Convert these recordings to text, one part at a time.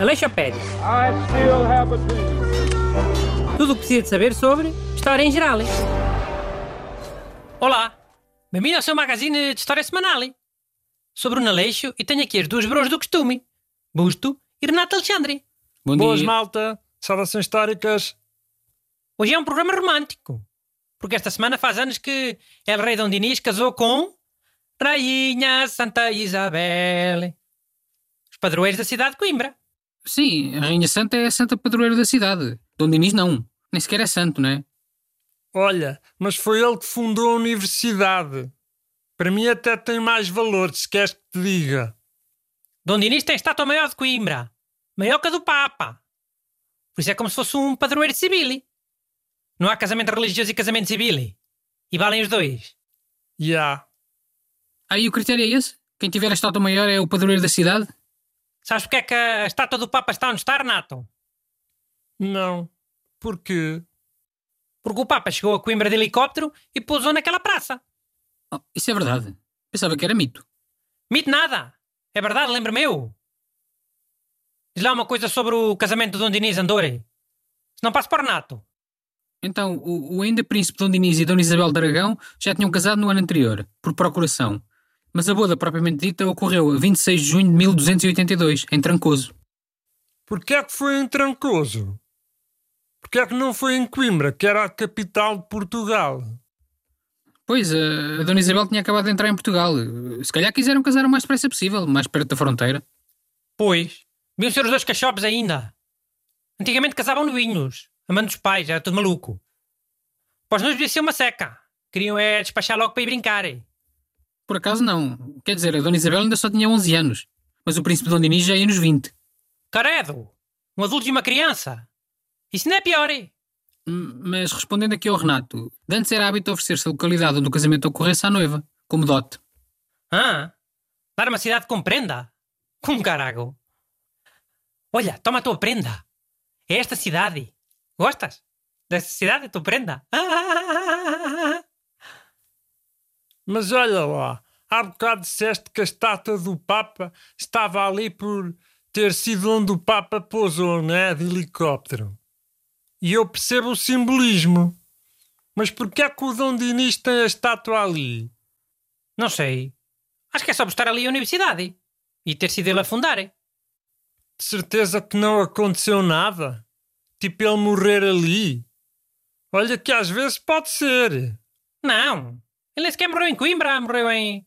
Aleixopédia. I still have a dream. Tudo o que precisa de saber sobre história em geral. Olá, bem-vindo ao seu magazine de história semanal. Sou Bruno Aleixo e tenho aqui as duas bros do costume, Busto e Renato Alexandre. Bom Boas, dia. malta. Saudações históricas. Hoje é um programa romântico, porque esta semana faz anos que El Rei Dom Dinis casou com Rainha Santa Isabel, os padroeiros da cidade de Coimbra. Sim, a Rainha Santa é a santa padroeira da cidade. Dom Dinis não. Nem sequer é santo, não é? Olha, mas foi ele que fundou a universidade. Para mim até tem mais valor, se queres que te diga. Dom Dinis tem estátua maior de Coimbra, maior que a do Papa. Por isso é como se fosse um padroeiro civil. Não há casamento religioso e casamento civil. E valem os dois. Ya. Aí o critério é esse? Quem tiver a estátua maior é o padroeiro da cidade? Sabes porque é que a estátua do Papa está onde está, Renato? Não. Porquê? Porque o Papa chegou a Coimbra de helicóptero e pousou naquela praça. Oh, isso é verdade. Pensava que era mito. Mito nada. É verdade, lembra-me eu. Diz lá uma coisa sobre o casamento de Dom Dinis Andore. Se não passo para o Renato. Então, o, o ainda príncipe Dom Dinis e Dona Isabel de Aragão já tinham casado no ano anterior, por procuração. Mas a boda propriamente dita ocorreu a 26 de junho de 1282, em Trancoso. Porquê é que foi em Trancoso? Porquê é que não foi em Coimbra, que era a capital de Portugal? Pois, a, a Dona Isabel tinha acabado de entrar em Portugal. Se calhar quiseram casar o mais depressa possível, mais perto da fronteira. Pois. Deviam ser os dois cachopes ainda. Antigamente casavam novinhos. Amando os pais, era tudo maluco. Para os noivos devia ser uma seca. Queriam é despachar logo para ir brincar. Por acaso não. Quer dizer, a Dona Isabel ainda só tinha 11 anos. Mas o príncipe Dom Dinis já ia nos 20. Caredo! Um adulto e uma criança. Isso não é pior, é? Hum, Mas respondendo aqui ao Renato, de antes era hábito oferecer-se a localidade onde o casamento ocorresse à noiva, como dote. Hã? Dar uma cidade com prenda? Com carago. Olha, toma a tua prenda. É esta cidade. Gostas? Desta cidade, a tua prenda? Mas olha lá, há bocado disseste que a estátua do Papa estava ali por ter sido onde o Papa pousou, né? De helicóptero. E eu percebo o simbolismo. Mas porquê é que o Dom Dinis tem a estátua ali? Não sei. Acho que é só por estar ali a universidade. E ter sido ele a fundar. De certeza que não aconteceu nada? Tipo ele morrer ali? Olha que às vezes pode ser. Não. Ele nem sequer morreu em Coimbra, morreu em.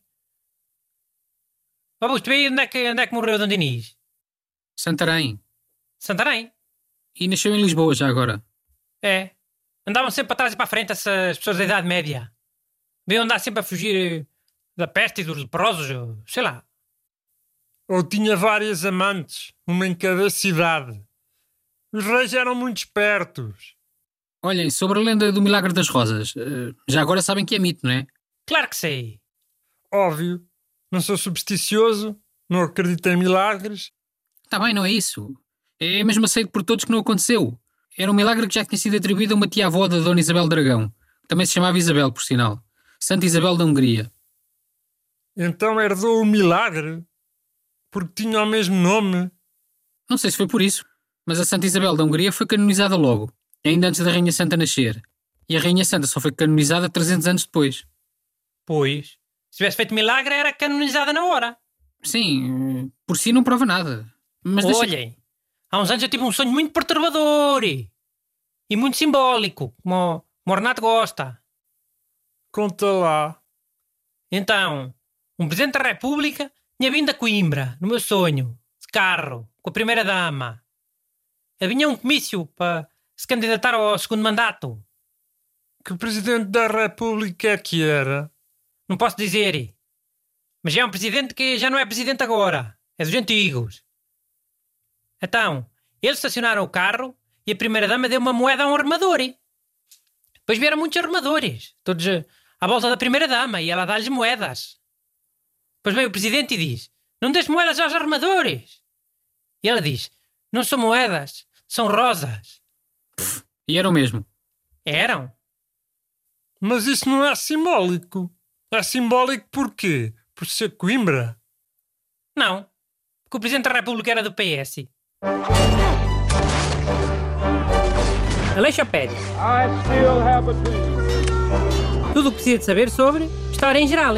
Augusto, vê onde é que, onde é que morreu o Dom Dinis? Santarém. Santarém. E nasceu em Lisboa já agora. É. Andavam sempre para trás e para a frente essas pessoas da Idade Média. Deviam andar sempre a fugir eh, da peste e dos leprosos, sei lá. Ou tinha várias amantes, uma em cada cidade. Os reis eram muito espertos. Olhem, sobre a lenda do Milagre das Rosas, eh, já agora sabem que é mito, não é? Claro que sei. Óbvio, não sou supersticioso, não acredito em milagres. Está bem, não é isso. É mesmo aceito por todos que não aconteceu. Era um milagre que já tinha sido atribuído a uma tia-avó da Dona Isabel Dragão, que também se chamava Isabel, por sinal. Santa Isabel da Hungria. Então herdou o milagre? Porque tinha o mesmo nome? Não sei se foi por isso, mas a Santa Isabel da Hungria foi canonizada logo, ainda antes da Rainha Santa nascer. E a Rainha Santa só foi canonizada 300 anos depois. Pois. Se tivesse feito milagre, era canonizada na hora. Sim, por si não prova nada. Mas deixa- Olhem, há uns anos eu tive um sonho muito perturbador e, e muito simbólico, como, o- como o Renato gosta. Conta lá. Então, um Presidente da República tinha vindo a Coimbra, no meu sonho, de carro, com a Primeira-Dama. Havia um comício para se candidatar ao segundo mandato. Que presidente da República é que era? Não posso dizer. Mas é um presidente que já não é presidente agora. É dos antigos. Então, eles estacionaram o carro e a primeira-dama deu uma moeda a um armador. Depois vieram muitos armadores, todos eh, à volta da primeira-dama, e ela dá-lhes moedas. Depois vem o presidente e diz: Não des moedas aos armadores. E ela diz: Não são moedas, são rosas. E era o mesmo. Eram. Mas isso não é simbólico. É simbólico porquê? Por ser Coimbra? Não, porque o Presidente da República era do PS. Aleixopédia. I still have a dream. Tudo o que precisa de saber sobre História em Geral.